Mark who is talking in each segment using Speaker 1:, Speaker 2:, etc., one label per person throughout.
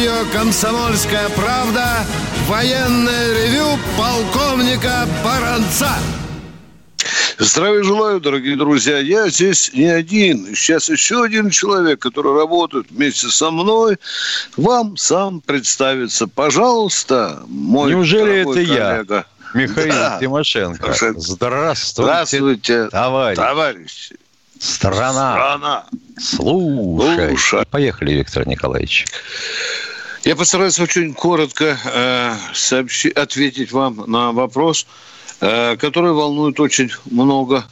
Speaker 1: Радио «Комсомольская правда» военное ревю полковника Баранца.
Speaker 2: Здравия желаю, дорогие друзья. Я здесь не один. Сейчас еще один человек, который работает вместе со мной, вам сам представится. Пожалуйста, мой
Speaker 3: Неужели это я?
Speaker 2: коллега.
Speaker 3: Михаил
Speaker 2: Да.
Speaker 3: Тимошенко. Здравствуйте,
Speaker 2: Здравствуйте,
Speaker 3: товарищ.
Speaker 2: товарищи.
Speaker 3: Страна.
Speaker 2: Страна.
Speaker 3: Слушай.
Speaker 2: Слушай.
Speaker 3: Поехали, Виктор Николаевич.
Speaker 2: Я постараюсь очень коротко э, сообщи- ответить вам на вопрос, э, который волнует очень много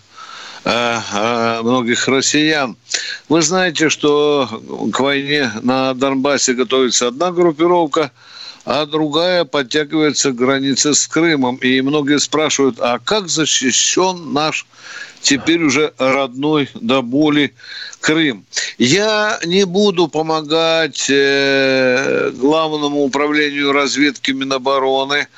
Speaker 2: э, э, многих россиян. Вы знаете, что к войне на Донбассе готовится одна группировка, а другая подтягивается к границе с Крымом. И многие спрашивают, а как защищен наш теперь уже родной до боли Крым. Я не буду помогать э, главному управлению разведки Минобороны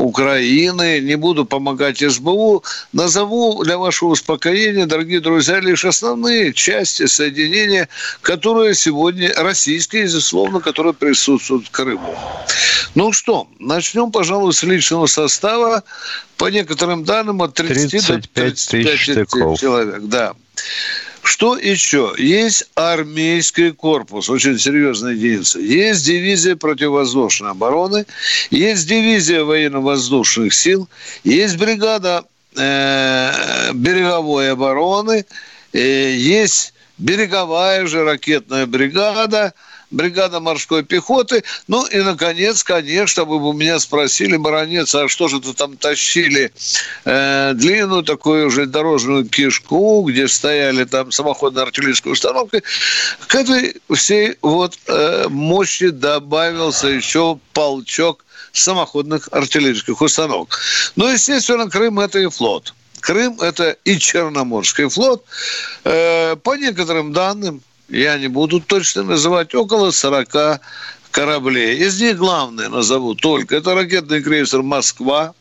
Speaker 2: Украины, не буду помогать СБУ. Назову для вашего успокоения, дорогие друзья, лишь основные части соединения, которые сегодня российские, безусловно, которые присутствуют в Крыму. Ну что, начнем, пожалуй, с личного состава. По некоторым данным, от 30 до
Speaker 3: 35 тысяч
Speaker 2: 35
Speaker 3: штыков.
Speaker 2: человек. Да. Что еще? Есть армейский корпус, очень серьезная единица. Есть дивизия противовоздушной обороны, есть дивизия военно-воздушных сил, есть бригада э, береговой обороны, э, есть береговая же ракетная бригада, бригада морской пехоты. Ну и, наконец, конечно, вы бы меня спросили, баронец, а что же ты там тащили э, длинную такую железнодорожную кишку, где стояли там самоходные артиллерийские установки. К этой всей вот э, мощи добавился еще полчок самоходных артиллерийских установок. Ну, естественно, Крым – это и флот. Крым – это и Черноморский флот. Э, по некоторым данным, я не буду точно называть, около 40 кораблей. Из них главные назову только. Это ракетный крейсер «Москва»,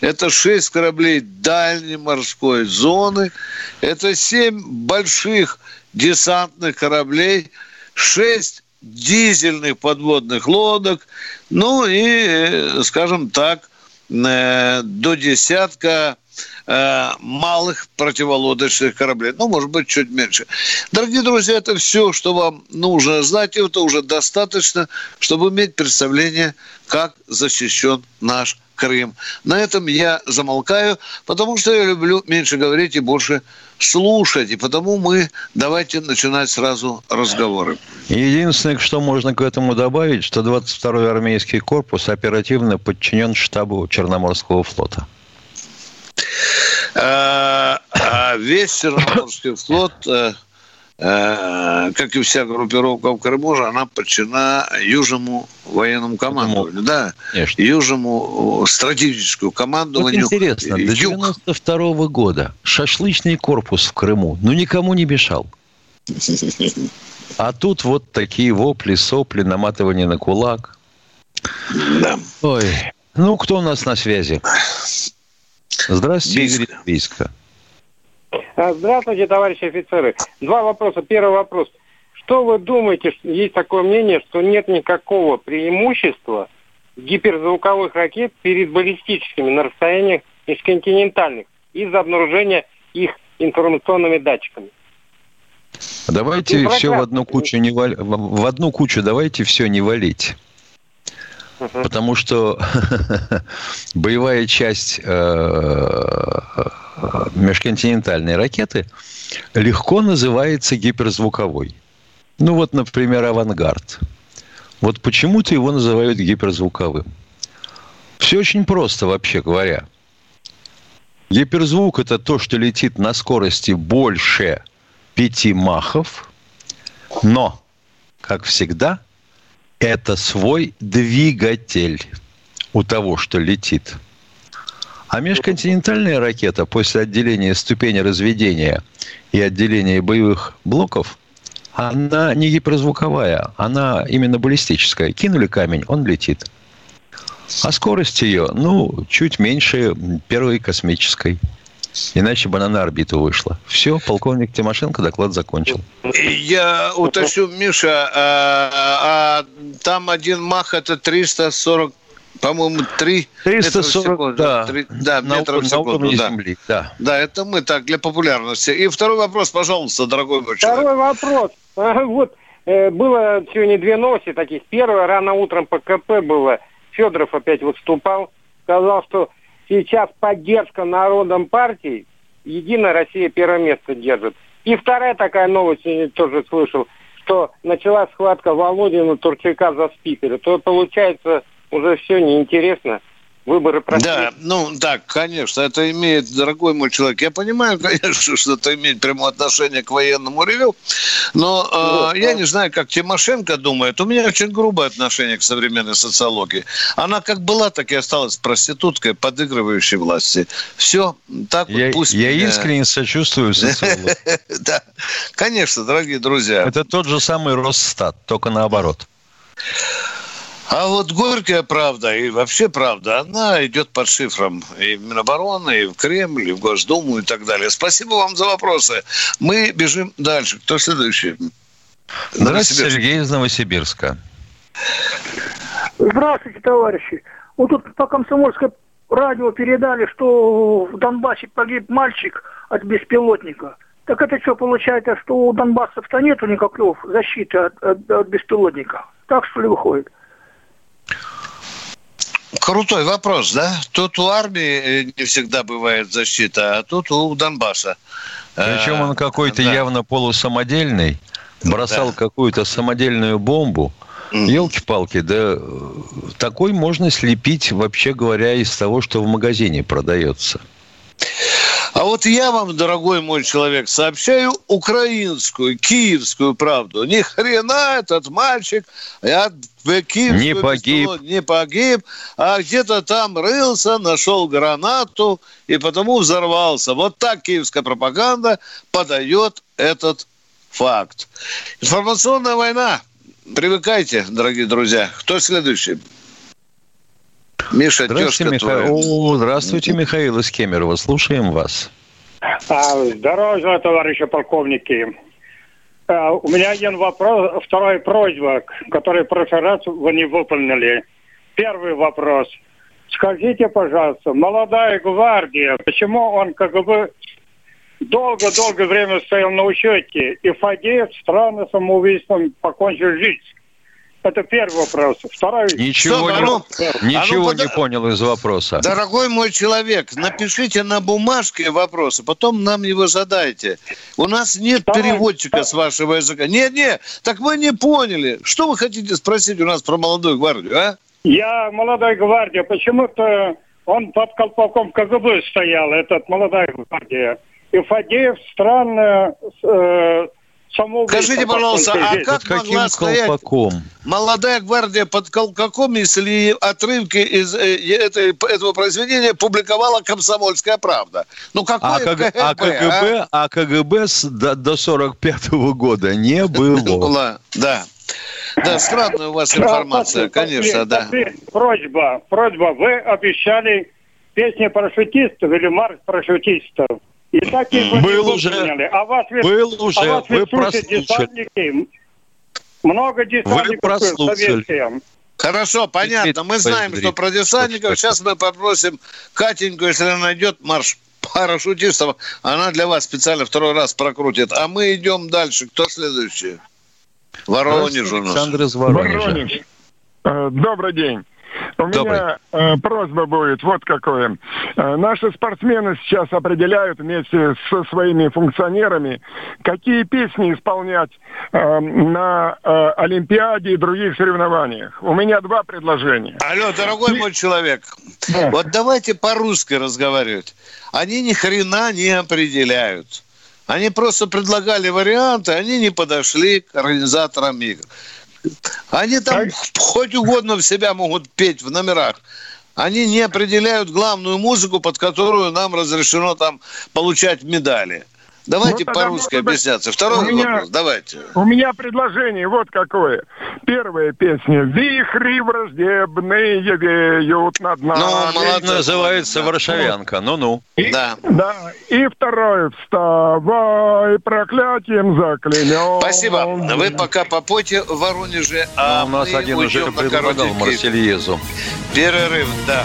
Speaker 2: это шесть кораблей дальней морской зоны, это семь больших десантных кораблей, шесть дизельных подводных лодок, ну и, скажем так, э, до десятка э, малых противолодочных кораблей. Ну, может быть, чуть меньше. Дорогие друзья, это все, что вам нужно знать. И это уже достаточно, чтобы иметь представление, как защищен наш Крым. На этом я замолкаю, потому что я люблю меньше говорить и больше слушать. И потому мы давайте начинать сразу разговоры.
Speaker 3: Единственное, что можно к этому добавить, что 22-й армейский корпус оперативно подчинен штабу Черноморского флота.
Speaker 2: А а весь Черноморский флот, э, э, как и вся группировка в Крыму, она подчинена Южному военному командованию. Да,
Speaker 3: Конечно.
Speaker 2: Южному стратегическому
Speaker 3: Вот
Speaker 2: командованию.
Speaker 3: интересно, до
Speaker 2: Юг.
Speaker 3: 92 года шашлычный корпус в Крыму, ну, никому не мешал. А тут вот такие вопли, сопли, наматывание на кулак.
Speaker 2: Да.
Speaker 3: Ой, ну, кто у нас на связи? Здравствуйте,
Speaker 2: Бийск.
Speaker 3: Игорь Бийска.
Speaker 4: А, Здравствуйте, товарищи офицеры. Два вопроса. Первый вопрос. Что вы думаете, есть такое мнение, что нет никакого преимущества гиперзвуковых ракет перед баллистическими на расстояниях межконтинентальных из-за обнаружения их информационными датчиками?
Speaker 3: Давайте все в одну кучу не валить. В одну кучу давайте все не валить. Потому что боевая часть э, межконтинентальной ракеты легко называется гиперзвуковой. Ну вот, например, «Авангард». Вот почему-то его называют гиперзвуковым. Все очень просто, вообще говоря. Гиперзвук – это то, что летит на скорости больше пяти махов, но, как всегда, это свой двигатель у того, что летит. А межконтинентальная ракета после отделения ступени разведения и отделения боевых блоков, она не гиперзвуковая, она именно баллистическая. Кинули камень, он летит. А скорость ее, ну, чуть меньше первой космической. Иначе бы она на орбиту вышла. Все, полковник Тимошенко доклад закончил.
Speaker 2: Я уточню, Миша, а, а там один мах это 340 по-моему, 3
Speaker 3: 340, да,
Speaker 2: 3, да, на, метров в секунду.
Speaker 3: уровне
Speaker 2: да.
Speaker 3: Земли, да.
Speaker 2: Да, это мы так, для популярности. И второй вопрос, пожалуйста, дорогой мой
Speaker 4: человек. Второй вопрос. Вот э, было сегодня две новости таких. Первое, рано утром по КП было. Федоров опять выступал. Сказал, что сейчас поддержка народом партии Единая Россия первое место держит. И вторая такая новость, я тоже слышал, что началась схватка Володина Турчака за спикера. То получается уже все неинтересно выборы прошли.
Speaker 2: Да, ну так, конечно, это имеет, дорогой мой человек, я понимаю, конечно, что это имеет прямое отношение к военному ревю, но э, я не знаю, как Тимошенко думает. У меня очень грубое отношение к современной социологии. Она как была, так и осталась проституткой, подыгрывающей власти. Все, так
Speaker 3: я,
Speaker 2: вот пусть...
Speaker 3: Я меня... искренне сочувствую социологии.
Speaker 2: Да, конечно, дорогие друзья.
Speaker 3: Это тот же самый Росстат, только наоборот.
Speaker 2: А вот горькая правда и вообще правда, она идет под шифром и в Минобороны, и в Кремль, и в Госдуму и так далее. Спасибо вам за вопросы. Мы бежим дальше. Кто следующий?
Speaker 3: Здравствуйте, Сергей из Новосибирска.
Speaker 5: Здравствуйте, товарищи. Вот тут по комсомольской радио передали, что в Донбассе погиб мальчик от беспилотника. Так это что, получается, что у донбассов-то нету никакой защиты от, от, от беспилотника? Так что ли выходит?
Speaker 2: Крутой вопрос, да? Тут у армии э, не всегда бывает защита, а тут у Донбасса.
Speaker 3: Причем он какой-то да. явно полусамодельный, бросал да. какую-то самодельную бомбу. Елки-палки, да такой можно слепить, вообще говоря, из того, что в магазине продается.
Speaker 2: А вот я вам, дорогой мой человек, сообщаю украинскую, киевскую правду. Ни хрена этот мальчик я в
Speaker 3: не погиб.
Speaker 2: не погиб, а где-то там рылся, нашел гранату и потому взорвался. Вот так киевская пропаганда подает этот факт. Информационная война. Привыкайте, дорогие друзья. Кто следующий?
Speaker 3: Миша, здравствуйте, Миха... О, здравствуйте, Михаил из Кемерово. Слушаем вас.
Speaker 6: А, здорово, товарищи полковники. А, у меня один вопрос, вторая просьба, который в прошлый раз вы не выполнили. Первый вопрос. Скажите, пожалуйста, молодая гвардия, почему он как бы долго-долго время стоял на учете, и Фадеев странно самоубийством покончил жизнь? Это первый вопрос. Второй...
Speaker 3: Ничего, Стоп, не, а ну, ничего а ну, не понял из вопроса.
Speaker 2: Дорогой мой человек, напишите на бумажке вопросы, потом нам его задайте. У нас нет Второй... переводчика с вашего языка. Нет, нет, так мы не поняли. Что вы хотите спросить у нас про молодую гвардию, а?
Speaker 6: Я молодая гвардия. Почему-то он под колпаком КГБ стоял, этот молодая гвардия. И Фадеев странно... Э,
Speaker 2: Скажите, пожалуйста, а как
Speaker 3: под могла стоять колпаком?
Speaker 2: молодая гвардия под колпаком, если отрывки из э, этой, этого произведения публиковала «Комсомольская правда»? Ну, какое
Speaker 3: а, КГБ? А КГБ, а? а КГБ с, до, до 45 -го года не было.
Speaker 2: Да. Да, странная у вас информация, конечно, да.
Speaker 6: Просьба, просьба. Вы обещали песни парашютистов или марш парашютистов. И так и
Speaker 3: был уже, а вас ведь, был уже, а вас вы прослушали.
Speaker 6: Много десантников вы прослушали.
Speaker 2: Хорошо, понятно. Мы знаем, что про десантников. Сейчас мы попросим Катеньку, если она найдет марш парашютистов, она для вас специально второй раз прокрутит. А мы идем дальше. Кто следующий?
Speaker 3: Воронеж у нас. Александр из Воронежа. Воронеж.
Speaker 7: Э, добрый день. У Добрый. меня э, просьба будет вот какое. Э, наши спортсмены сейчас определяют вместе со своими функционерами, какие песни исполнять э, на э, Олимпиаде и других соревнованиях. У меня два предложения.
Speaker 2: Алло, дорогой и... мой человек, да. вот давайте по-русски разговаривать. Они ни хрена не определяют. Они просто предлагали варианты, они не подошли к организаторам игр. Они там так. хоть угодно в себя могут петь в номерах. Они не определяют главную музыку, под которую нам разрешено там получать медали. Давайте ну, по-русски объясняться. Второй у меня, вопрос, давайте.
Speaker 7: У меня предложение вот какое. Первая песня. Вихри враждебные веют над нами. Ну,
Speaker 3: молодец. Называется да. «Варшавянка». Ну-ну.
Speaker 7: Да. Да. И второе. Вставай, проклятием заклянем.
Speaker 2: Спасибо. Вы пока попойте в Воронеже, а
Speaker 3: ну, у нас один уже предлагал Марсельезу.
Speaker 2: Перерыв, да.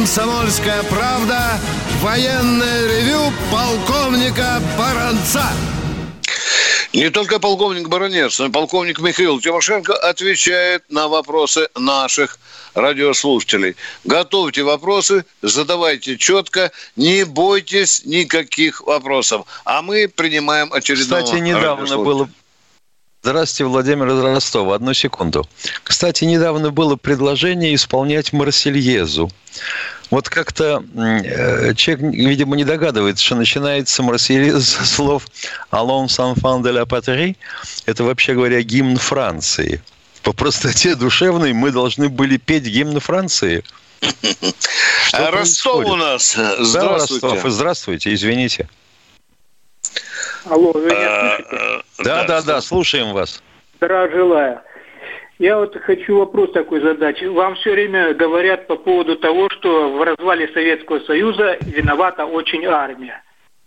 Speaker 1: «Комсомольская правда» военное ревю полковника Баранца.
Speaker 2: Не только полковник Баранец, но и полковник Михаил Тимошенко отвечает на вопросы наших радиослушателей. Готовьте вопросы, задавайте четко, не бойтесь никаких вопросов. А мы принимаем очередного
Speaker 3: Кстати, недавно было Здравствуйте, Владимир из Ростова. Одну секунду. Кстати, недавно было предложение исполнять Марсельезу. Вот как-то э, человек, видимо, не догадывается, что начинается Марсельез со слов «Allons enfants de la patrie». Это, вообще говоря, гимн Франции. По простоте душевной мы должны были петь гимн Франции.
Speaker 2: Что Ростов у нас. Здравствуйте. Да, Ростов.
Speaker 3: Здравствуйте, извините.
Speaker 5: Алло, вы меня слышите?
Speaker 3: Да, да, да, слушаем вас.
Speaker 5: Здравия желаю. Я вот хочу вопрос такой задать. Вам все время говорят по поводу того, что в развале Советского Союза виновата очень армия.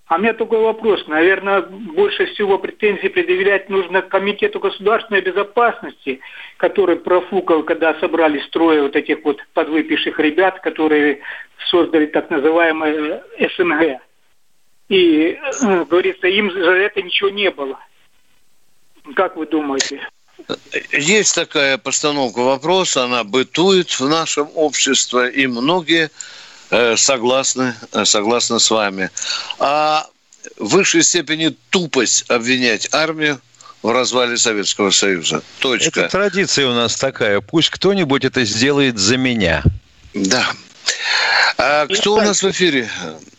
Speaker 5: А у меня такой вопрос. Наверное, больше всего претензий предъявлять нужно Комитету государственной безопасности, который профукал, когда собрали строя вот этих вот подвыпивших ребят, которые создали так называемое СНГ. И, э, говорится, им за это ничего не было. Как вы думаете?
Speaker 2: Есть такая постановка вопроса, она бытует в нашем обществе, и многие э, согласны, э, согласны с вами. А в высшей степени тупость обвинять армию в развале Советского Союза. Точка.
Speaker 3: Это традиция у нас такая. Пусть кто-нибудь это сделает за меня.
Speaker 2: Да. А кто у нас в эфире?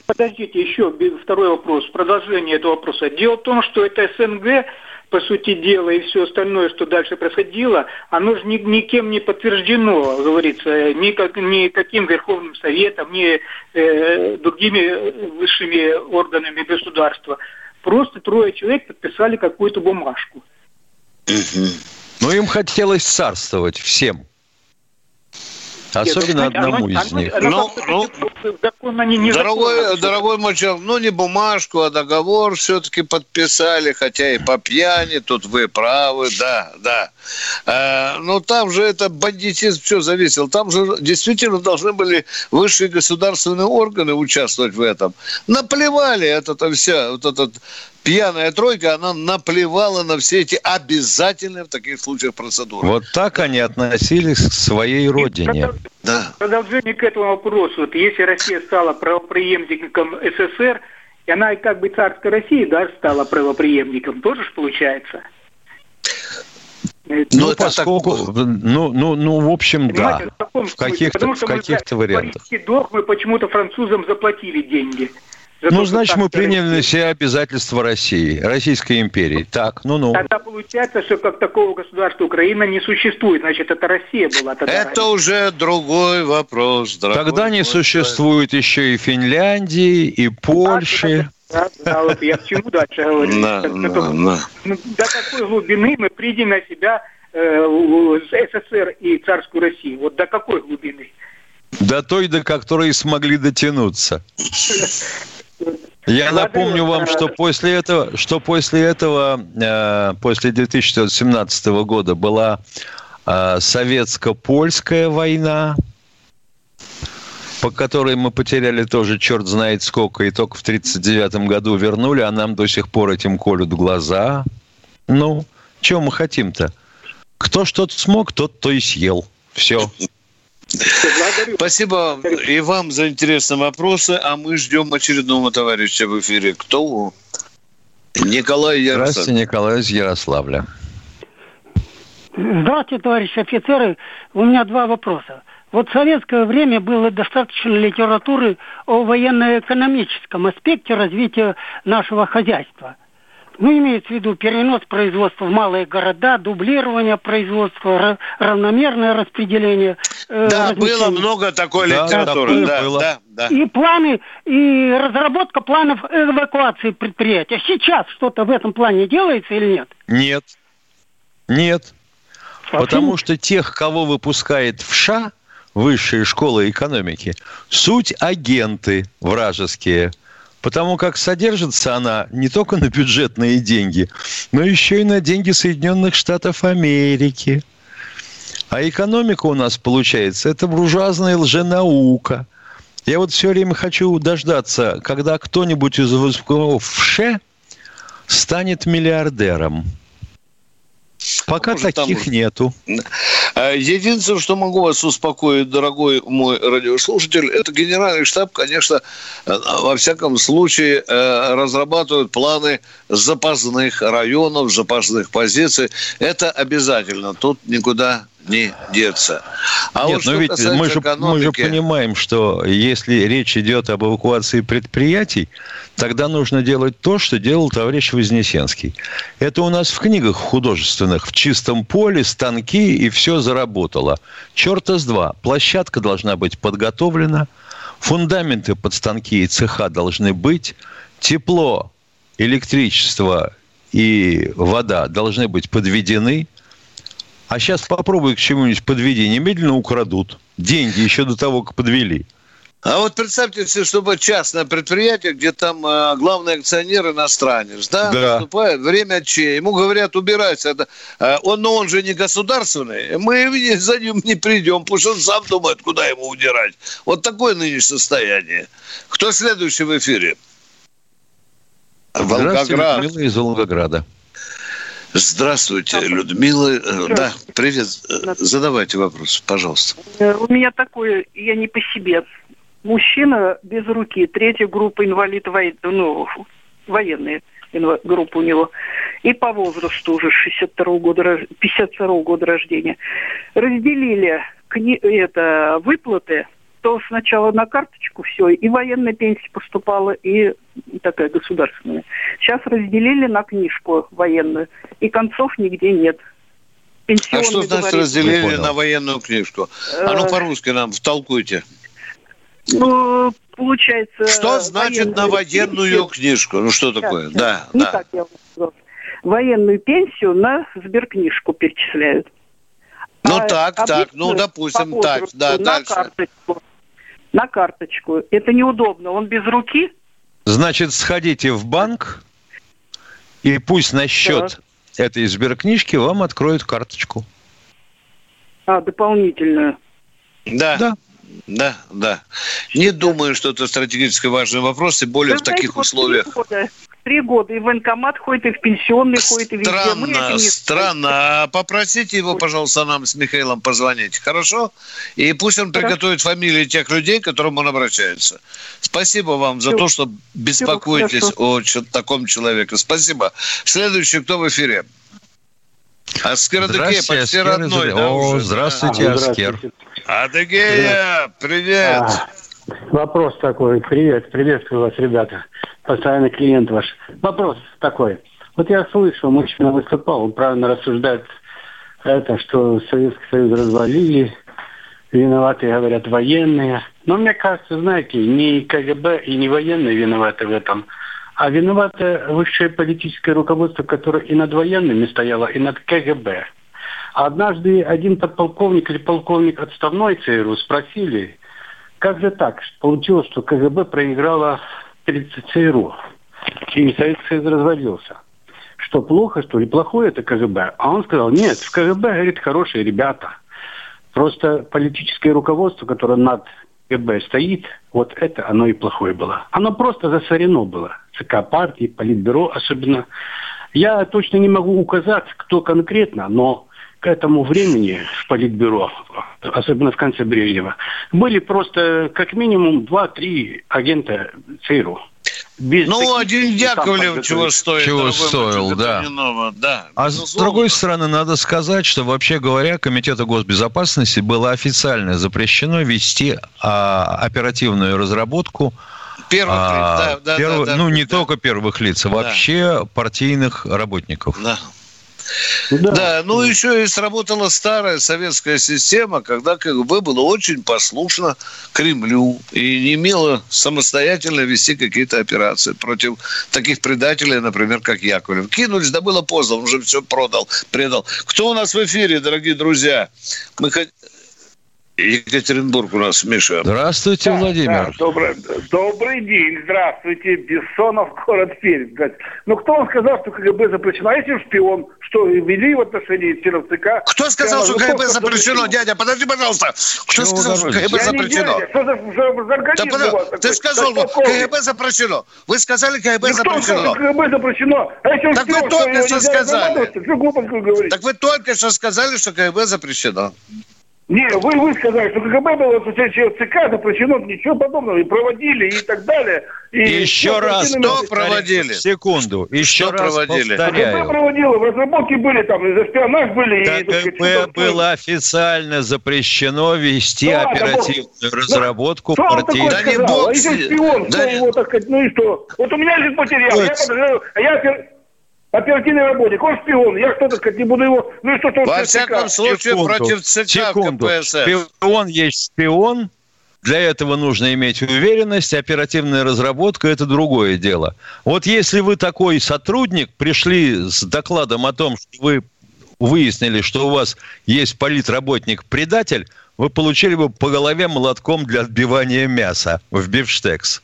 Speaker 5: Подождите, еще второй вопрос, продолжение этого вопроса. Дело в том, что это СНГ, по сути дела, и все остальное, что дальше происходило, оно же ни, никем не подтверждено, говорится, ни, как, ни каким Верховным Советом, ни э, другими высшими органами государства. Просто трое человек подписали какую-то бумажку.
Speaker 3: Ну, им хотелось царствовать всем. Особенно Нет, одному оно, из оно, них. Оно,
Speaker 2: ну, ну, дорогой, дорогой мой человек, ну не бумажку, а договор все-таки подписали, хотя и по пьяни, тут вы правы, да, да. А, но там же это бандитизм все зависел. Там же действительно должны были высшие государственные органы участвовать в этом. Наплевали это, это все, вот этот пьяная тройка, она наплевала на все эти обязательные в таких случаях процедуры.
Speaker 3: Вот так они относились к своей родине.
Speaker 5: Да. Продолжение к этому вопросу. Вот если Россия стала правоприемником СССР, и она как бы царской России да, стала правоприемником, тоже же получается?
Speaker 3: Ну, ну поскольку, так... ну, ну, ну, в общем, Понимаете, да, в, в каких-то, в каких-то вариантах.
Speaker 5: долг мы почему-то французам заплатили деньги.
Speaker 3: Ну, значит, мы приняли на себя обязательства России, Российской империи. Так, ну-ну.
Speaker 5: Тогда получается, что как такого государства Украина не существует. Значит, это Россия была тогда.
Speaker 2: Это раньше. уже другой вопрос.
Speaker 3: Дорогой тогда не существует еще и Финляндии, и Польши.
Speaker 5: Да, да, вот я к чему дальше говорю. На, на, на. Ну, до какой глубины мы придем на себя э, СССР и царскую Россию? Вот до какой глубины?
Speaker 3: До той, до которой смогли дотянуться. Я напомню вам, что после этого, что после этого, э, после 2017 года была э, советско-польская война. по которой мы потеряли тоже черт знает сколько, и только в 1939 году вернули, а нам до сих пор этим колют глаза. Ну, чего мы хотим-то? Кто что-то смог, тот то и съел. Все.
Speaker 2: Спасибо и вам за интересные вопросы, а мы ждем очередного товарища в эфире. Кто? Николай Ярославль.
Speaker 3: Здравствуйте, Николай из Ярославля.
Speaker 8: Здравствуйте, товарищи офицеры. У меня два вопроса. Вот в советское время было достаточно литературы о военно-экономическом аспекте развития нашего хозяйства. Ну, имеется в виду перенос производства в малые города, дублирование производства, равномерное распределение.
Speaker 2: Э, да, было много такой да, литературы. Да,
Speaker 8: да, да, да. И планы, и разработка планов эвакуации предприятия. Сейчас что-то в этом плане делается или нет?
Speaker 3: Нет. Нет. Потому что тех, кого выпускает в ША, высшая школа экономики, суть агенты вражеские. Потому как содержится она не только на бюджетные деньги, но еще и на деньги Соединенных Штатов Америки. А экономика у нас, получается, это буржуазная лженаука. Я вот все время хочу дождаться, когда кто-нибудь из выпускников ШЭ станет миллиардером – Пока Может, таких там... нету.
Speaker 2: А, единственное, что могу вас успокоить, дорогой мой радиослушатель, это генеральный штаб, конечно, э, во всяком случае э, разрабатывает планы запасных районов, запасных позиций. Это обязательно. Тут никуда не деться.
Speaker 3: А Нет, вот но ведь мы же, мы же понимаем, что если речь идет об эвакуации предприятий, тогда нужно делать то, что делал товарищ Вознесенский. Это у нас в книгах художественных, в чистом поле, станки, и все заработало. Черта с два. Площадка должна быть подготовлена, фундаменты под станки и цеха должны быть, тепло, электричество и вода должны быть подведены – а сейчас попробуй к чему-нибудь подведи, немедленно украдут. Деньги еще до того, как подвели.
Speaker 2: А вот представьте себе, чтобы частное предприятие, где там э, главный акционер иностранец, да, да. наступает время чей, ему говорят, убирайся. Это, э, он, но он же не государственный, мы за ним не придем, потому что он сам думает, куда ему удирать. Вот такое нынешнее состояние. Кто следующий в эфире?
Speaker 3: Волгоград. из Волгограда.
Speaker 2: Здравствуйте, Людмила. Э, Здравствуйте. Да, привет. Задавайте вопрос, пожалуйста.
Speaker 9: Э, у меня такое, я не по себе. Мужчина без руки, третья группа инвалид воен... ну, военные группа у него. И по возрасту уже 62 года, 52 года рождения. Разделили кни... это, выплаты то сначала на карточку все, и военная пенсия поступала, и такая государственная. Сейчас разделили на книжку военную, и концов нигде нет.
Speaker 2: а что значит разделили на военную книжку? А ну э, по-русски нам втолкуйте.
Speaker 9: Ну, получается...
Speaker 2: Что значит на военную книжку? Ну, что такое? Да,
Speaker 9: не да. так я вам Военную пенсию на сберкнижку перечисляют.
Speaker 2: Ну, а так, так, ну, допустим, так, да,
Speaker 9: на дальше. Карточку на карточку. Это неудобно. Он без руки.
Speaker 3: Значит, сходите в банк, и пусть на счет да. этой сберкнижки вам откроют карточку.
Speaker 9: А, дополнительную.
Speaker 2: Да. Да. Да, да. Не думаю, что это стратегически важный вопрос, тем более Вы в знаете, таких условиях.
Speaker 9: Года, три года и в военкомат ходит, и в пенсионный ходит, и везде.
Speaker 2: Странно, странно. Попросите его, пожалуйста, нам с Михаилом позвонить, хорошо? И пусть он хорошо. приготовит фамилии тех людей, к которым он обращается. Спасибо вам Все. за то, что беспокоитесь Все, о таком человеке. Спасибо. Следующий, кто в эфире?
Speaker 3: Аскер Адыгея, почти родной. Да, О, уже. здравствуйте, а, Аскер.
Speaker 2: Адыгея, привет. А,
Speaker 10: вопрос такой. Привет, приветствую вас, ребята постоянный клиент ваш. Вопрос такой. Вот я слышал, мужчина выступал, он правильно рассуждает это, что Советский Союз развалили, виноваты, говорят, военные. Но мне кажется, знаете, не КГБ и не военные виноваты в этом, а виноваты высшее политическое руководство, которое и над военными стояло, и над КГБ. Однажды один подполковник или полковник отставной ЦРУ спросили, как же так получилось, что КГБ проиграла перед ЦРУ. И Советский Союз развалился. Что плохо, что ли? Плохое это КГБ. А он сказал, нет, в КГБ, говорит, хорошие ребята. Просто политическое руководство, которое над КГБ стоит, вот это оно и плохое было. Оно просто засорено было. ЦК партии, Политбюро особенно. Я точно не могу указать, кто конкретно, но к этому времени в Политбюро, особенно в конце Брежнева, были просто как минимум два-три агента ЦРУ.
Speaker 2: Без ну, один Яковлев чего стоит.
Speaker 3: Чего стоил, да. да. А с другой стороны, надо сказать, что вообще говоря, Комитету госбезопасности было официально запрещено вести а, оперативную разработку
Speaker 2: Первых а, лиц, да, да,
Speaker 3: перв...
Speaker 2: да,
Speaker 3: Ну,
Speaker 2: да,
Speaker 3: не
Speaker 2: да.
Speaker 3: только первых лиц, а да. вообще партийных работников.
Speaker 2: Да. Да. да, ну еще и сработала старая советская система, когда КГБ было очень послушно Кремлю и не имело самостоятельно вести какие-то операции против таких предателей, например, как Яковлев. Кинулись, да было поздно, он уже все продал, предал. Кто у нас в эфире, дорогие друзья? Мы Екатеринбург у нас, Миша.
Speaker 3: Здравствуйте, да, Владимир.
Speaker 11: Да, добрый, добрый день, здравствуйте, Бессонов, город Пермь. Ну, кто вам сказал, что КГБ запрещено? А если шпион, что ввели в отношении членов ЦК?
Speaker 2: Кто сказал, что КГБ запрещено, дядя? Подожди, пожалуйста. Кто сказал, что КГБ запрещено?
Speaker 11: Что за, за, за
Speaker 2: да, ты сказал, что КГБ запрещено. Вы сказали, КГБ запрещено.
Speaker 11: КГБ запрещено. А если
Speaker 2: так
Speaker 11: шпион,
Speaker 2: вы только что сказали.
Speaker 11: Что глупость вы говорите?
Speaker 2: Так вы только что сказали, что КГБ запрещено.
Speaker 11: Не, вы, вы сказали, что КГБ было ЦК запрещено, ничего подобного, и проводили, и так далее. И
Speaker 3: еще раз,
Speaker 2: что проводили?
Speaker 3: Секунду, еще
Speaker 2: что
Speaker 3: раз
Speaker 2: проводили?
Speaker 3: повторяю.
Speaker 11: КГБ проводило, в разработке были там, и за шпионаж были.
Speaker 3: КГБ и, было официально запрещено вести да, оперативную да, разработку
Speaker 11: да,
Speaker 3: партийных...
Speaker 11: Да не бог, а если шпион, да, что его, так сказать, ну и что? Вот у меня лежит материал, я подожду, а я оперативный работник, он шпион, я что-то сказать не буду его, ну и что-то он
Speaker 2: Во всяком случае,
Speaker 3: секунду,
Speaker 2: против ЦК
Speaker 3: секунду.
Speaker 2: КПСС.
Speaker 3: Шпион есть шпион, для этого нужно иметь уверенность, оперативная разработка – это другое дело. Вот если вы такой сотрудник, пришли с докладом о том, что вы выяснили, что у вас есть политработник-предатель, вы получили бы по голове молотком для отбивания мяса в бифштекс.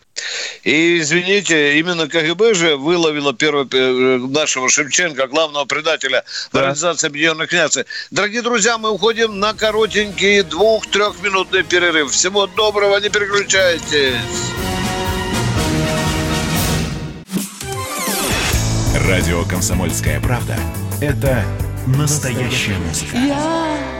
Speaker 2: И, извините, именно КГБ же выловило первого нашего Шевченко, главного предателя да. в Организации Объединенных Наций. Дорогие друзья, мы уходим на коротенький двух-трехминутный перерыв. Всего доброго, не переключайтесь.
Speaker 12: Радио «Комсомольская правда» – это настоящая музыка.
Speaker 13: Я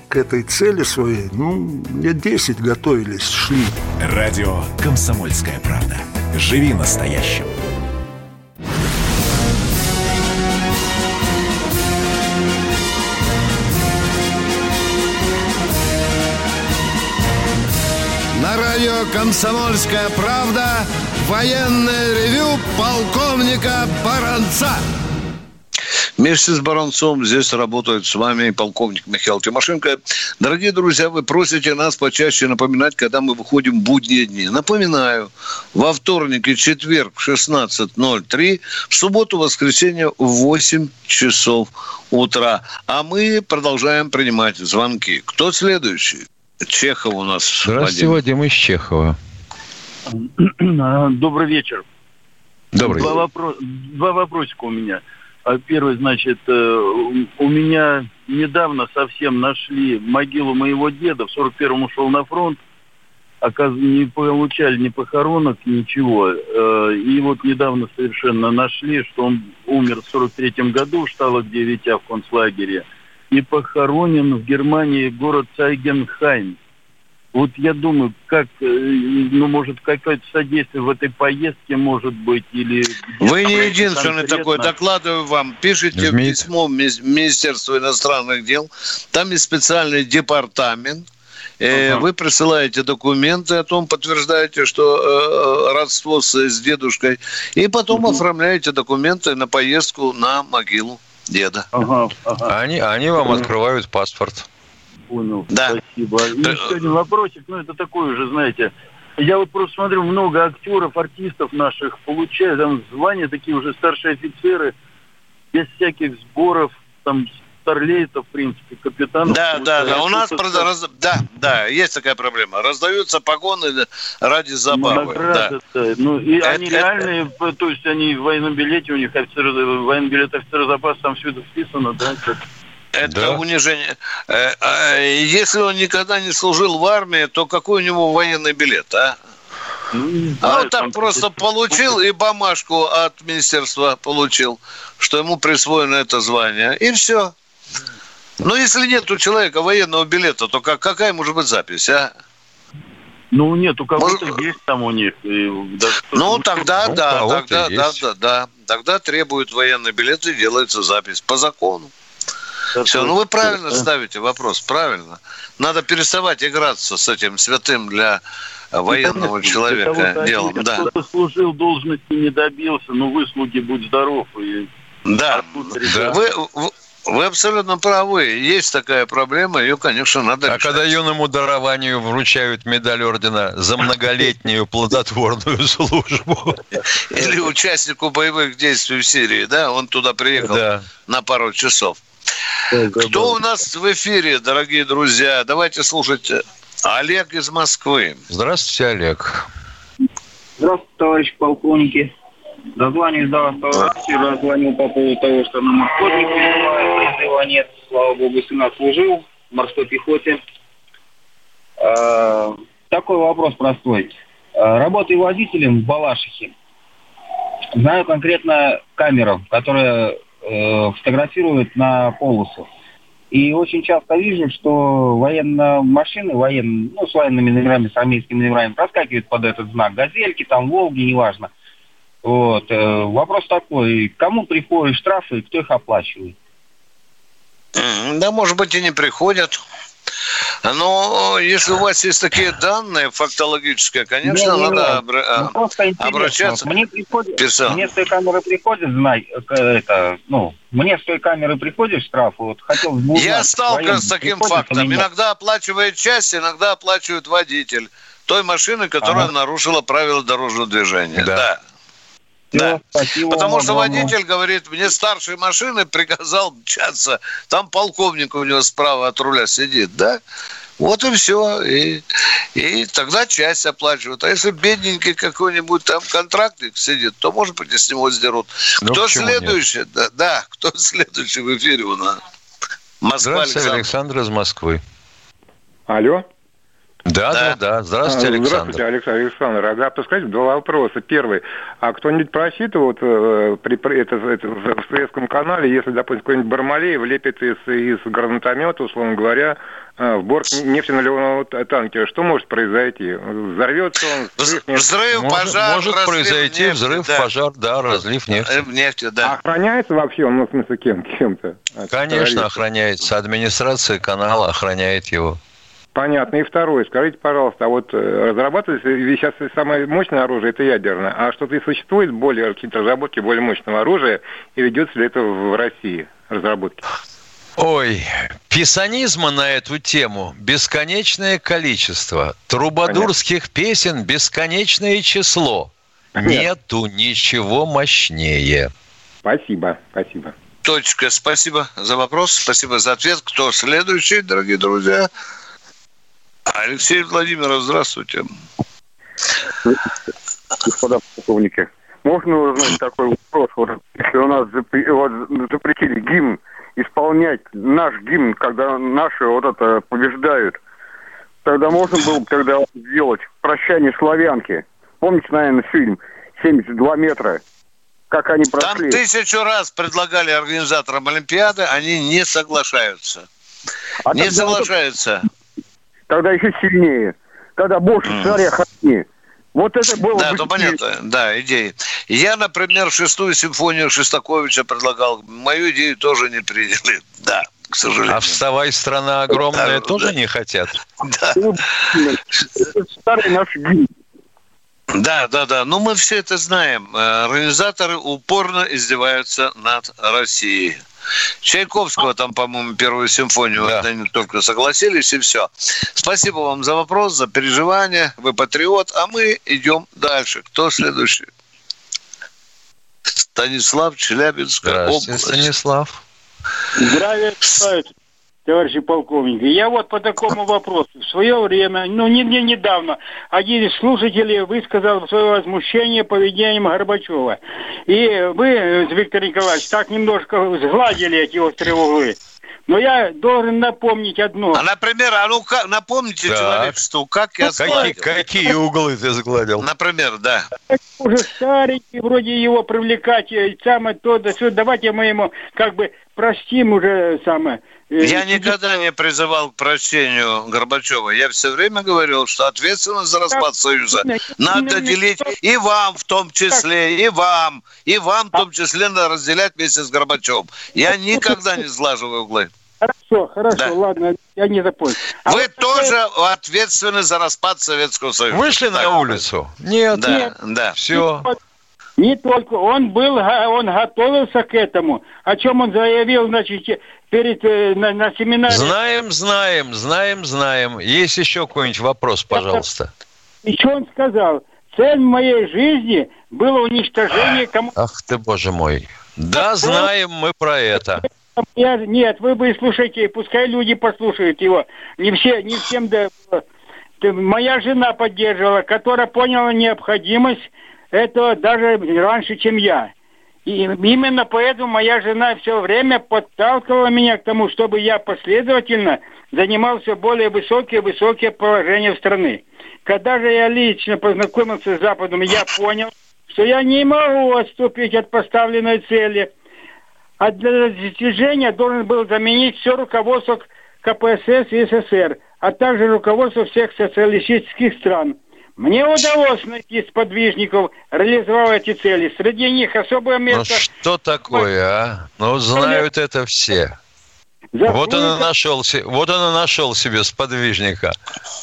Speaker 14: к этой цели своей, ну, лет 10 готовились, шли.
Speaker 12: Радио «Комсомольская правда». Живи настоящим.
Speaker 1: На радио «Комсомольская правда» военное ревю полковника Баранца.
Speaker 2: Вместе с Баранцом здесь работает с вами полковник Михаил Тимошенко. Дорогие друзья, вы просите нас почаще напоминать, когда мы выходим в будние дни. Напоминаю, во вторник и четверг в 16.03, в субботу, воскресенье в 8 часов утра. А мы продолжаем принимать звонки. Кто следующий? Чехов у нас.
Speaker 3: Здравствуйте, Вадим, Вадим из Чехова.
Speaker 15: Добрый вечер.
Speaker 3: Добрый.
Speaker 15: Два, вопро... Два вопросика у меня. А Первый, значит, у меня недавно совсем нашли могилу моего деда. В 41-м ушел на фронт. Оказывается, не получали ни похоронок, ничего. И вот недавно совершенно нашли, что он умер в 43-м году в Шталах 9 в концлагере. И похоронен в Германии город Цайгенхайм. Вот я думаю, как, ну, может, какое-то содействие в этой поездке может быть, или...
Speaker 2: Вы не единственный конкретно... такой, докладываю вам. Пишите письмо в Министерство иностранных дел, там есть специальный департамент, Ага. Вы присылаете документы о том, подтверждаете, что э, родство с, с дедушкой, и потом угу. оформляете документы на поездку на могилу деда.
Speaker 15: Ага, ага.
Speaker 3: Они, они вам открывают паспорт.
Speaker 15: Понял,
Speaker 2: да.
Speaker 15: спасибо. И еще один вопросик, ну это такой уже, знаете, Я вот просто смотрю, много актеров, артистов наших получают там звания, такие уже старшие офицеры, без всяких сборов, там старлейтов, в принципе, капитанов.
Speaker 2: Да, да, да. У нас, раз- да, да, есть такая проблема. Раздаются погоны ради забавы.
Speaker 15: награды,
Speaker 2: Да.
Speaker 15: да. Ну, и
Speaker 2: Это-
Speaker 15: они
Speaker 2: это-
Speaker 15: реальные, то есть они в военном билете, у них офицеры, военный билет офицера запаса, там все это вписано, да, как
Speaker 2: Это унижение. Э, э, Если он никогда не служил в армии, то какой у него военный билет, а? А он так просто получил и бумажку от министерства получил, что ему присвоено это звание. И все. Но если нет у человека военного билета, то как, какая может быть запись, а?
Speaker 15: Ну, нет, у кого-то есть там у них. и даже
Speaker 2: Ну, тогда
Speaker 15: Ну,
Speaker 2: да, тогда да,
Speaker 15: есть.
Speaker 2: да, да. Тогда требуют военный билет и делается запись по закону. Все, ну вы правильно
Speaker 15: да.
Speaker 2: ставите вопрос, правильно. Надо переставать играться с этим святым для военного
Speaker 15: Для
Speaker 2: человека
Speaker 15: кого-то
Speaker 2: делом. Да.
Speaker 15: Кто-то служил, должности не добился, но выслуги, будь здоров. И...
Speaker 2: Да, вы, вы- вы абсолютно правы. Есть такая проблема, ее, конечно, надо
Speaker 3: А
Speaker 2: решать.
Speaker 3: когда юному дарованию вручают медаль ордена за многолетнюю плодотворную службу.
Speaker 2: Или участнику боевых действий в Сирии, да, он туда приехал
Speaker 3: Да.
Speaker 2: на пару часов. Кто у нас в эфире, дорогие друзья? Давайте слушать Олег из Москвы.
Speaker 3: Здравствуйте, Олег.
Speaker 16: Здравствуйте, товарищи полковники. Дозвонюсь до вас, товарищи. Раззвонил по поводу того, что на морской не призыва нет. Слава богу, сын служил в морской пехоте. Э, Такой вопрос простой. Э, Работая водителем в Балашихе, знаю конкретно камеру, которая э, фотографирует на полосу. И очень часто вижу, что военные машины, военные, ну, с военными номерами, с армейскими номерами проскакивают под этот знак. Газельки, там, Волги, неважно. Вот. э, Вопрос такой, кому приходят штрафы и кто их оплачивает?
Speaker 2: Да, может быть, и не приходят. Но если у вас есть такие данные фактологические, конечно,
Speaker 16: Не, не,
Speaker 2: надо
Speaker 16: не.
Speaker 2: обра- а,
Speaker 16: Ну,
Speaker 2: обращаться.
Speaker 16: Мне приходит,
Speaker 2: Персонал.
Speaker 16: мне с той камеры приходит, знай, э, это, ну, мне с той камеры приходит штраф, вот хотел узнать,
Speaker 2: Я сталкивался с таким фактом. Иногда оплачивает часть, иногда оплачивает водитель той машины, которая
Speaker 16: Ага.
Speaker 2: нарушила правила дорожного движения. Да. Да.
Speaker 16: Спасибо
Speaker 2: Потому
Speaker 16: вам
Speaker 2: что водитель говорит, мне старшей машины приказал мчаться, там полковник у него справа от руля сидит, да? Вот и все. И, и тогда часть оплачивают. А если бедненький какой-нибудь там контрактник сидит, то, может быть, и с него сдерут.
Speaker 3: Ну,
Speaker 2: кто
Speaker 3: нет?
Speaker 2: следующий? Да, да, кто следующий в эфире у нас? Москва,
Speaker 3: Здравствуйте,
Speaker 2: Александр.
Speaker 3: Александр из Москвы.
Speaker 17: Алло.
Speaker 3: Да, да, да. Здравствуйте,
Speaker 17: А,
Speaker 3: Александр.
Speaker 17: Здравствуйте, Александр. Александр. А, да, подскажите, два вопроса. Первый. А кто-нибудь просчитывал вот, э, при, при- это, это, в Советском канале, если, допустим, какой-нибудь Бармалеев лепит из, из гранатомета, условно говоря, э, в борт нефтеналивного танкера, что может произойти? Взорвется он?
Speaker 2: Взрыв,
Speaker 3: Может,
Speaker 2: пожар,
Speaker 3: может
Speaker 2: разлив
Speaker 3: произойти
Speaker 2: нефти,
Speaker 3: взрыв,
Speaker 2: да.
Speaker 3: пожар, да, разлив нефти.
Speaker 2: Э, Нефти, да.
Speaker 17: Охраняется вообще он, ну, в смысле, кем, кем-то?
Speaker 3: Конечно,
Speaker 17: террористов?
Speaker 3: охраняется. Администрация канала охраняет его.
Speaker 17: Понятно. И второе. Скажите, пожалуйста, а вот э, разрабатывается, ведь сейчас самое мощное оружие это ядерное, а что-то и существует более какие-то разработки более мощного оружия, и ведется ли это в России разработки?
Speaker 3: Ой, писанизма на эту тему бесконечное количество. Трубадурских песен бесконечное число. Нету ничего мощнее.
Speaker 17: Спасибо, спасибо.
Speaker 2: Точка. Спасибо за вопрос, спасибо за ответ. Кто следующий, дорогие друзья? Алексей Владимиров, здравствуйте.
Speaker 18: господа полковники. Можно узнать такой вопрос? Вот, если у нас запре- вот, запретили гимн исполнять наш гимн, когда наши вот это побеждают, тогда можно было бы тогда сделать прощание славянки. Помните, наверное, фильм «72 метра», как они
Speaker 2: Там
Speaker 18: прошли?
Speaker 2: тысячу раз предлагали организаторам Олимпиады, они не соглашаются.
Speaker 18: А
Speaker 2: не
Speaker 18: тогда вот
Speaker 2: соглашаются.
Speaker 18: Тогда еще сильнее. Тогда больше царя храни. Вот это было
Speaker 2: Да,
Speaker 18: бы
Speaker 2: то понятно, да, идеи. Я, например, шестую симфонию Шестаковича предлагал. Мою идею тоже не приняли. Да, к сожалению.
Speaker 3: А вставай, страна огромная,
Speaker 2: Да,
Speaker 3: тоже
Speaker 2: да.
Speaker 3: не хотят?
Speaker 2: Да.
Speaker 18: Старый наш гимн.
Speaker 2: Да, да, да. Но мы все это знаем. Э, Организаторы упорно издеваются над Россией. Чайковского там, по-моему, первую симфонию да. они только согласились, и все. Спасибо вам за вопрос, за переживания. Вы патриот, а мы идем дальше. Кто следующий? Станислав, Челябинская область.
Speaker 3: Станислав.
Speaker 19: Здравия желаю, товарищи полковники. Я вот по такому вопросу. В свое время, ну не, не недавно, один из слушателей высказал свое возмущение поведением Горбачева. И вы, Виктор Николаевич, так немножко сгладили эти острые углы. Но я должен напомнить одно.
Speaker 2: А, например, а ну как, напомните так. человечеству, как я
Speaker 3: какие, какие углы ты сгладил?
Speaker 2: Например, да.
Speaker 19: Уже старенький, вроде его привлекать, и самое то, да все, давайте мы ему как бы простим уже самое.
Speaker 2: Я никогда не призывал к прощению Горбачева. Я все время говорил, что ответственность за распад Союза надо делить и вам в том числе, и вам, и вам в том числе надо разделять вместе с Горбачевым. Я никогда не сглаживаю углы.
Speaker 19: Хорошо, хорошо, да. ладно, я не запомнил.
Speaker 2: А Вы вот тоже такое... ответственны за распад Советского Союза.
Speaker 3: Вышли на улицу? Нет.
Speaker 2: Да, Нет. да.
Speaker 3: Все.
Speaker 19: Не только он был, он готовился к этому. О чем он заявил, значит, перед э, на, на семинаре.
Speaker 3: Знаем, знаем, знаем, знаем. Есть еще какой-нибудь вопрос, пожалуйста.
Speaker 19: И что он сказал? Цель моей жизни было уничтожение кому.
Speaker 3: Ах ты, боже мой. Да, знаем мы про это.
Speaker 19: Я, нет, вы бы слушайте, пускай люди послушают его. Не все, не всем да. Моя жена поддерживала, которая поняла необходимость этого даже раньше, чем я. И именно поэтому моя жена все время подталкивала меня к тому, чтобы я последовательно занимался более высокие высокие положения в страны. Когда же я лично познакомился с Западом, я понял, что я не могу отступить от поставленной цели. А для достижения должен был заменить все руководство КПСС и СССР, а также руководство всех социалистических стран – мне удалось найти сподвижников, реализовать эти цели. Среди них особое
Speaker 3: ну,
Speaker 19: место...
Speaker 3: Ну что такое, а? Ну знают это все. За вот он, нашел, вот он и нашел себе сподвижника.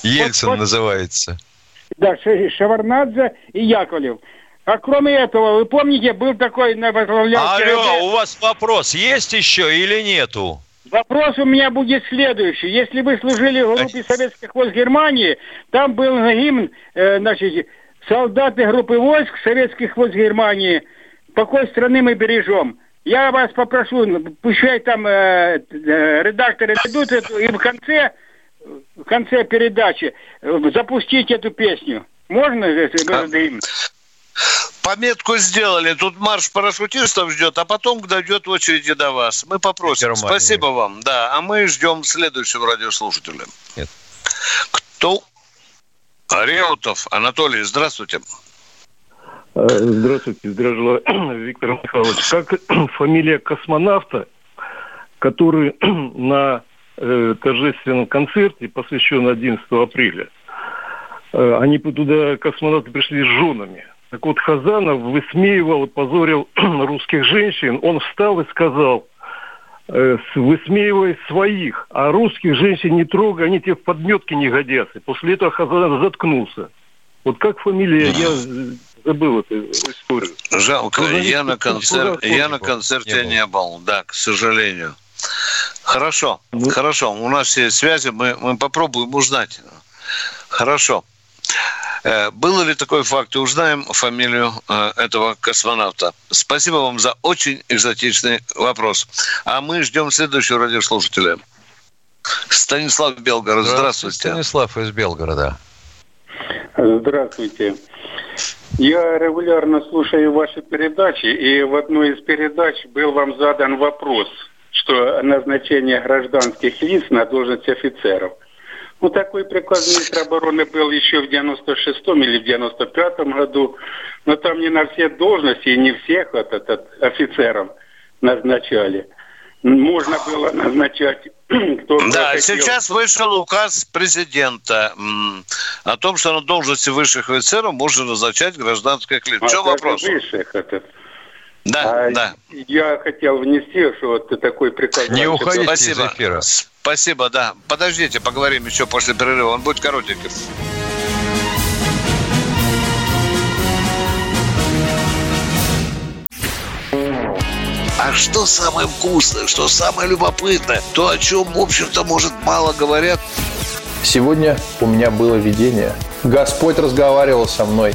Speaker 3: Ельцин вот, вот, называется.
Speaker 19: Да, Шеварнадзе и Яковлев. А кроме этого, вы помните, был такой...
Speaker 3: Алло, у вас вопрос есть еще или нету?
Speaker 19: Вопрос у меня будет следующий. Если вы служили в группе советских войск Германии, там был гимн, э, значит, солдаты группы войск советских войск Германии, какой страны мы бережем. Я вас попрошу, пускай там э, э, редакторы ведут эту, и в конце, в конце передачи э, запустить эту песню. Можно гимн?
Speaker 2: Пометку сделали. Тут марш парашютистов ждет, а потом дойдет в очереди до вас. Мы попросим. Спасибо вам. Да, а мы ждем следующего радиослушателя. Нет. Кто? Реутов Анатолий, здравствуйте.
Speaker 20: Э, здравствуйте, здравствуйте, Виктор Михайлович. Как фамилия космонавта, который на э, торжественном концерте, посвященном 11 апреля, э, они туда, космонавты, пришли с женами – так вот, Хазанов высмеивал и позорил русских женщин. Он встал и сказал, э, высмеивая своих, а русских женщин не трогай, они тебе в подметке не годятся. После этого Хазанов заткнулся. Вот как фамилия, я забыл эту историю.
Speaker 2: Жалко, я на, концерт, я на концерте не был. не был, да, к сожалению. Хорошо, ну, хорошо, у нас есть связи, мы, мы попробуем узнать. Хорошо. Э, было ли такой факт? И узнаем фамилию э, этого космонавта. Спасибо вам за очень экзотичный вопрос. А мы ждем следующего радиослушателя. Станислав Белгород, здравствуйте.
Speaker 3: Станислав из Белгорода.
Speaker 19: Здравствуйте. Я регулярно слушаю ваши передачи, и в одной из передач был вам задан вопрос, что назначение гражданских лиц на должность офицеров – ну, такой приказ министра обороны был еще в 96-м или в 95-м году. Но там не на все должности и не всех вот этот, офицеров назначали. Можно было назначать
Speaker 2: кто Да, хотел. сейчас вышел указ президента о том, что на должности высших офицеров можно назначать гражданских лиц. А Что вопрос?
Speaker 19: Высших этот.
Speaker 2: Да, а да.
Speaker 19: Я хотел внести, что вот такой приказ.
Speaker 3: Не уходите Спасибо. из эфира.
Speaker 2: Спасибо, да. Подождите, поговорим еще после перерыва. Он будет коротенький. А что самое вкусное, что самое любопытное, то, о чем, в общем-то, может, мало говорят.
Speaker 21: Сегодня у меня было видение. Господь разговаривал со мной.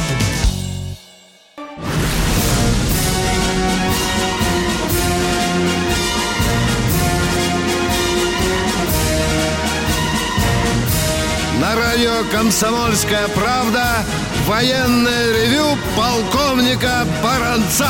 Speaker 22: «Комсомольская правда» военное ревю полковника Баранца.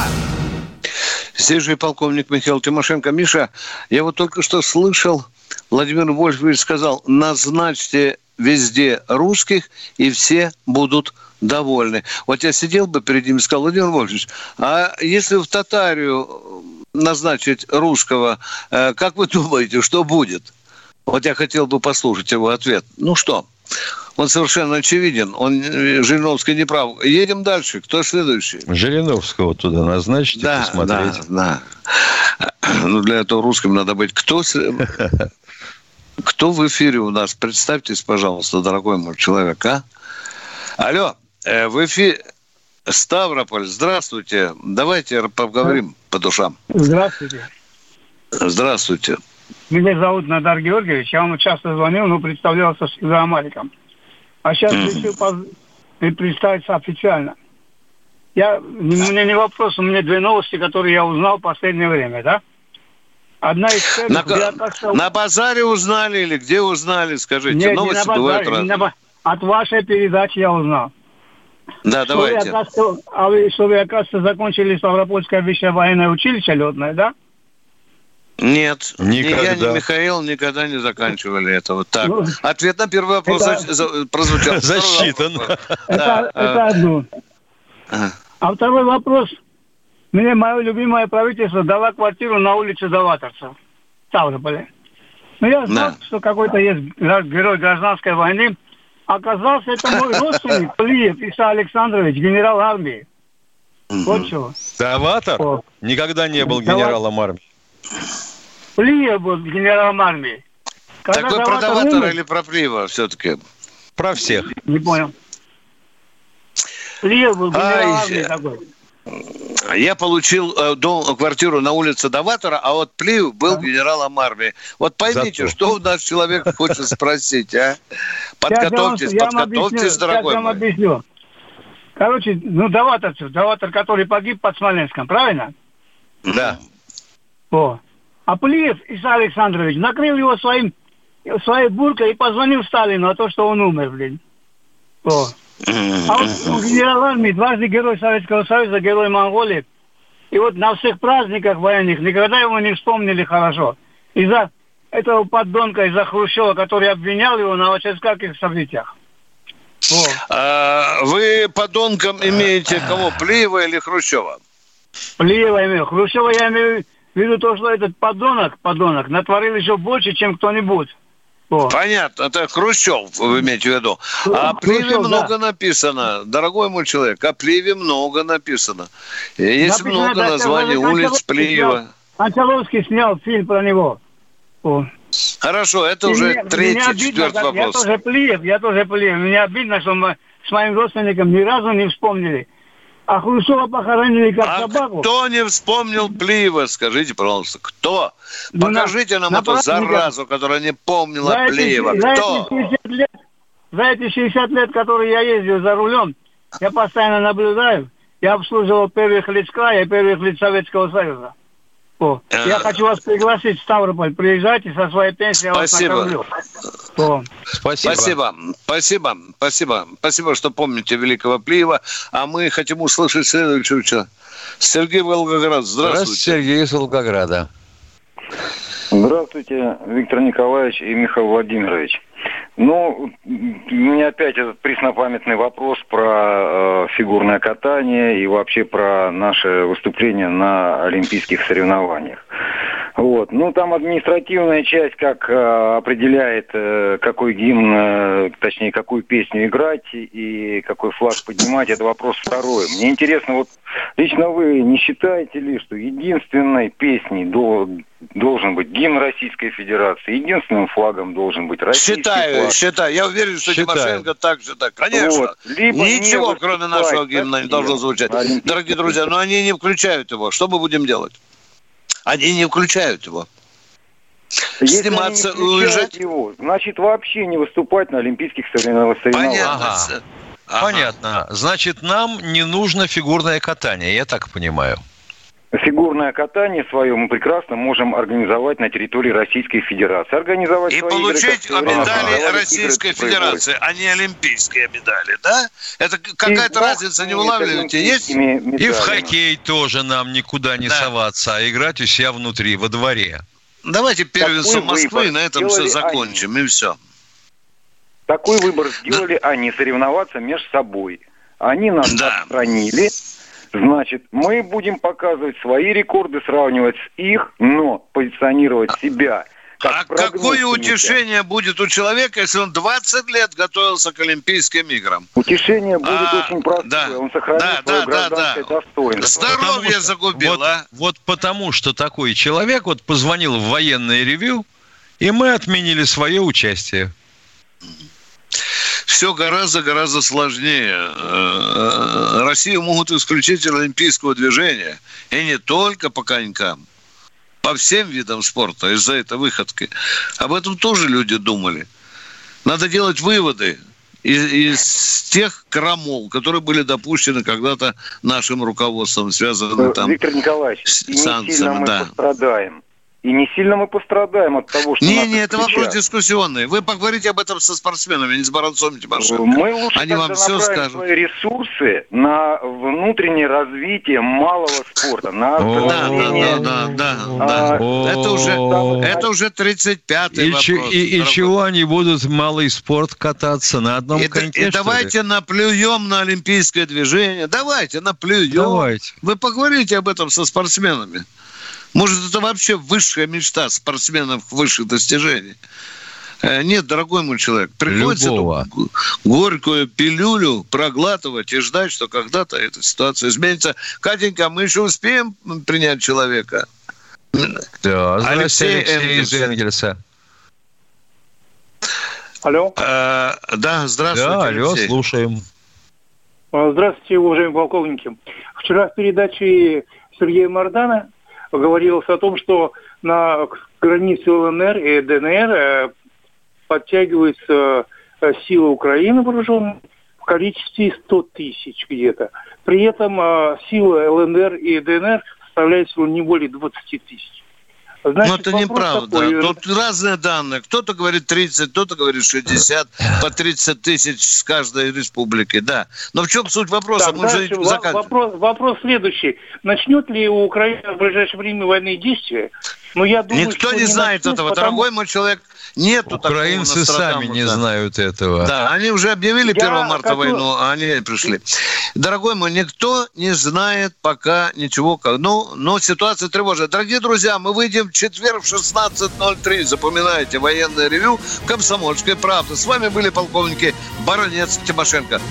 Speaker 2: Здесь же и полковник Михаил Тимошенко. Миша, я вот только что слышал, Владимир Вольфович сказал, назначьте везде русских, и все будут довольны. Вот я сидел бы перед ним и сказал, Владимир Вольфович, а если в Татарию назначить русского, э, как вы думаете, что будет? Вот я хотел бы послушать его ответ. Ну что, он совершенно очевиден. Он э, Жириновский не прав. Едем дальше. Кто следующий?
Speaker 3: Жириновского туда назначить
Speaker 2: Да,
Speaker 3: посмотреть.
Speaker 2: да, да. Ну, для этого русским надо быть. Кто, кто в эфире у нас? Представьтесь, пожалуйста, дорогой мой человек, а? Алло, э, в эфире Ставрополь, здравствуйте. Давайте поговорим по душам.
Speaker 23: Здравствуйте.
Speaker 2: Здравствуйте.
Speaker 23: Меня зовут Надар Георгиевич. Я вам часто звонил, но представлялся Амаликом. А сейчас решил поз- представиться официально. Я, у меня не вопрос, у меня две новости, которые я узнал в последнее время, да? Одна из
Speaker 2: На,
Speaker 23: я так сказал,
Speaker 2: на базаре узнали или где узнали? Скажите,
Speaker 23: Нет, не
Speaker 2: новости
Speaker 23: на
Speaker 2: бывают
Speaker 23: базаре, не
Speaker 2: разные.
Speaker 23: на от вашей передачи я узнал.
Speaker 2: Да,
Speaker 23: Что вы,
Speaker 2: давайте.
Speaker 23: оказывается, а вы, что вы, оказывается, закончили Ставропольское высшее военное училище летное, да?
Speaker 2: Нет, ни я, ни
Speaker 3: Никогда.
Speaker 2: Михаил никогда не заканчивали этого. Так,
Speaker 23: Ну,
Speaker 2: ответ на первый вопрос
Speaker 23: это-
Speaker 2: прозвучал.
Speaker 3: Засчитан.
Speaker 23: Это,
Speaker 2: Да,
Speaker 23: это
Speaker 2: э,
Speaker 23: одно. А второй вопрос. Мне мое любимое правительство дало квартиру на улице Даваторца, Ставрополе. Но я знал, что какой-то есть герой гражданской войны. Оказался это мой родственник, Плиев Иса Александрович, генерал армии. Вот чего.
Speaker 3: Даватор никогда не был генералом армии.
Speaker 23: Плиев был генералом армии. Когда
Speaker 2: Так вы про
Speaker 23: Даватор
Speaker 2: Даватора
Speaker 23: умер-
Speaker 2: или про Плива все-таки?
Speaker 3: Про всех.
Speaker 23: Не понял. Плиев был генерал
Speaker 2: Ай,
Speaker 23: армии такой.
Speaker 2: Я получил э, дом, квартиру на улице Даватора, а вот Плив был генералом армии. Вот поймите,
Speaker 3: Зато.
Speaker 2: что у нас человек хочет спросить, а?
Speaker 23: Я вам-
Speaker 2: Подготовьтесь,
Speaker 23: я вам
Speaker 2: подготовьтесь,
Speaker 23: сейчас
Speaker 2: дорогой
Speaker 23: я вам объясню. Короче, ну, Даваторцев, Даватор, который погиб под Смоленском, правильно?
Speaker 2: Да.
Speaker 23: О. А Плиев Иса Александрович накрыл его своим, своей буркой и позвонил Сталину о том, что он умер, блин. О. А вот генерал армии, дважды герой Советского Союза, герой Монголии. И вот на всех праздниках военных никогда его не вспомнили хорошо. Из-за этого поддонка, из-за Хрущева, который обвинял его на всяких событиях. О.
Speaker 2: А, вы подонком имеете кого, Плиева или Хрущева?
Speaker 23: Плиева имею. Хрущева я имею в виду то, что этот подонок, подонок, натворил еще больше, чем кто-нибудь. О.
Speaker 2: Понятно, это Хрущев, вы имеете в виду. А о Плиеве
Speaker 23: Хрущев, да.
Speaker 2: много написано, дорогой мой человек, о Плиеве много написано. Есть
Speaker 23: Написано,
Speaker 2: много
Speaker 23: да,
Speaker 2: названий улиц Плиева.
Speaker 23: Кончаловский снял фильм про него. О.
Speaker 2: Хорошо, это
Speaker 23: И
Speaker 2: уже
Speaker 23: мне-
Speaker 2: третий,
Speaker 23: обидно,
Speaker 2: четвертый
Speaker 23: как- Я
Speaker 2: вопрос.
Speaker 23: тоже Плиев, я тоже Плиев. Мне обидно, что мы с моим родственником ни разу не вспомнили. А Хрущева похоронили как
Speaker 2: А
Speaker 23: собаку.
Speaker 2: кто не вспомнил Плиева, скажите, пожалуйста, кто?
Speaker 23: Ну, на-
Speaker 2: Покажите нам
Speaker 23: на
Speaker 2: эту
Speaker 23: праздниках-
Speaker 2: заразу, которая не помнила
Speaker 23: За эти,
Speaker 2: Плиева.
Speaker 23: за,
Speaker 2: Кто?
Speaker 23: эти 60 лет, за эти 60 лет, которые я ездил за рулем, я постоянно наблюдаю. Я обслуживал первых лиц края и первых лиц Советского Союза. О,
Speaker 2: Э.
Speaker 23: я хочу вас пригласить в Ставрополь. Приезжайте со своей пенсией, я вас
Speaker 2: Спасибо.
Speaker 23: накормлю. О.
Speaker 3: Спасибо.
Speaker 2: Спасибо, спасибо, спасибо, спасибо, что помните великого Плиева. А мы хотим услышать следующего человека. Сергей Волгоград,
Speaker 3: Здравствуйте,
Speaker 2: здравствуйте.
Speaker 3: Сергей из Волгограда.
Speaker 24: Здравствуйте, Виктор Николаевич и Михаил Владимирович. Ну, у меня опять этот преснопамятный вопрос про э, фигурное катание и вообще про наше выступление на олимпийских соревнованиях. Вот. Ну, там административная часть, как э, определяет, э, какой гимн, э, точнее, какую песню играть и какой флаг поднимать, это вопрос второй. Мне интересно, вот лично вы не считаете ли, что единственной песней до, должен быть гимн Российской Федерации, единственным флагом должен быть российский
Speaker 2: Считаю,
Speaker 24: флаг?
Speaker 2: считаю. Я уверен, что
Speaker 24: Считаю.
Speaker 2: Тимошенко так же так. Конечно.
Speaker 24: Вот. Либо
Speaker 2: Ничего,
Speaker 24: не
Speaker 2: кроме нашего гимна, не должно звучать. Дорогие друзья, но они не включают его. Что мы будем делать? Они не включают его.
Speaker 24: Если
Speaker 2: Сниматься,
Speaker 24: они не включают
Speaker 2: уезжать?
Speaker 24: его, значит вообще не выступать на Олимпийских соревнованиях.
Speaker 3: Ага. Понятно. Значит, нам не нужно фигурное катание, я так понимаю.
Speaker 24: Фигурное катание свое мы прекрасно можем организовать на территории Российской Федерации. Организовать
Speaker 2: И
Speaker 24: свои
Speaker 2: получить
Speaker 24: игры,
Speaker 2: медали Российской Федерации, а не олимпийские медали, да? Это какая-то
Speaker 24: бог
Speaker 2: разница, не улавливаете? Есть?
Speaker 3: И в хоккей тоже нам никуда не соваться, а играть у себя внутри, во дворе.
Speaker 2: Давайте первенство Москвы, и на этом все закончим, и все.
Speaker 24: Такой выбор сделали они, соревноваться между собой. Они нас отстранили. Значит, мы будем показывать свои рекорды, сравнивать с их, но позиционировать себя как
Speaker 2: А какое утешение будет у человека, если он 20 лет готовился к Олимпийским играм?
Speaker 24: Утешение будет
Speaker 2: А,
Speaker 24: очень простое.
Speaker 2: да.
Speaker 24: Он сохранит
Speaker 2: Да,
Speaker 24: свое
Speaker 2: да, да,
Speaker 24: гражданское
Speaker 2: да.
Speaker 24: достоинство.
Speaker 2: Здоровье загубил,
Speaker 3: вот,
Speaker 2: а?
Speaker 3: вот потому, что такой человек вот позвонил в военное ревю, и мы отменили свое участие.
Speaker 2: Все гораздо-гораздо сложнее. Э, Россию могут исключить из олимпийского движения. И не только по конькам. По всем видам спорта из-за этой выходки. Об этом тоже люди думали. Надо делать выводы из, из тех крамол, которые были допущены когда-то нашим руководством, связаны там
Speaker 24: Виктор Николаевич,
Speaker 2: с санкциями.
Speaker 24: мы
Speaker 2: Да.
Speaker 24: пострадаем. И не сильно мы пострадаем от того, что
Speaker 2: Не, не, это вопрос дискуссионный. Вы поговорите об этом со спортсменами, не с Баранцом Тимошенко.
Speaker 24: Мы лучше
Speaker 2: Они вам все скажут.
Speaker 24: свои ресурсы на внутреннее развитие малого спорта, на
Speaker 2: Да,
Speaker 24: оздоровление.
Speaker 2: да, да, да,
Speaker 24: А,
Speaker 2: да. Это уже, это уже 35-й
Speaker 3: И,
Speaker 2: вопрос.
Speaker 3: че- и- и чего они будут в малый спорт кататься на одном
Speaker 2: И, да-
Speaker 3: коньке?
Speaker 2: и давайте наплюем на олимпийское движение. Давайте наплюем.
Speaker 3: Давайте.
Speaker 2: Вы поговорите об этом со спортсменами. Может, это вообще высшая мечта спортсменов высших достижений. Э, Нет, дорогой мой человек, приходится
Speaker 3: Любого.
Speaker 2: эту горькую пилюлю проглатывать и ждать, что когда-то эта ситуация изменится. Катенька, мы еще успеем принять человека?
Speaker 3: Да, здравствуйте,
Speaker 2: Алексей
Speaker 3: Алексей,
Speaker 2: Энгельс.
Speaker 3: из Энгельса.
Speaker 19: Алло.
Speaker 2: Э, да, здравствуйте,
Speaker 3: Да, алло,
Speaker 2: Алексей.
Speaker 3: слушаем.
Speaker 19: А, Здравствуйте, уважаемые полковники. Вчера в передаче Сергея Мардана говорилось о том, что на границе ЛНР и ДНР э, подтягиваются э, силы Украины вооруженные в количестве 100 тысяч где-то. При этом э, силы ЛНР и ДНР составляют не более 20 тысяч.
Speaker 2: Но
Speaker 19: Значит,
Speaker 2: это
Speaker 19: вопрос
Speaker 2: неправда.
Speaker 19: такой, э,
Speaker 2: Тут разные данные. Кто-то говорит 30, кто-то говорит 60, по 30 тысяч с каждой республики, да. Но в чем суть вопроса?
Speaker 19: Так,
Speaker 2: Мы уже
Speaker 19: дальше во-
Speaker 2: заканчиваем.
Speaker 19: вопрос, вопрос следующий. Начнет ли у Украины в ближайшее время военные действия? Ну, я думаю,
Speaker 2: Никто
Speaker 19: что
Speaker 2: не знает
Speaker 19: начнут,
Speaker 2: этого,
Speaker 19: потому-
Speaker 2: дорогой мой человек. Нету
Speaker 3: Украинцы
Speaker 2: такого
Speaker 3: сами не знают этого.
Speaker 2: Да, они уже объявили
Speaker 19: Я
Speaker 2: 1 марта
Speaker 19: хочу-
Speaker 2: войну, а они пришли. Дорогой мой, никто не знает пока ничего. как- Ну, но ситуация тревожная. Дорогие друзья, мы выйдем в четверг в 16.03. Запоминайте, военное ревю «Комсомольской правды». С вами были полковники Баронец Тимошенко.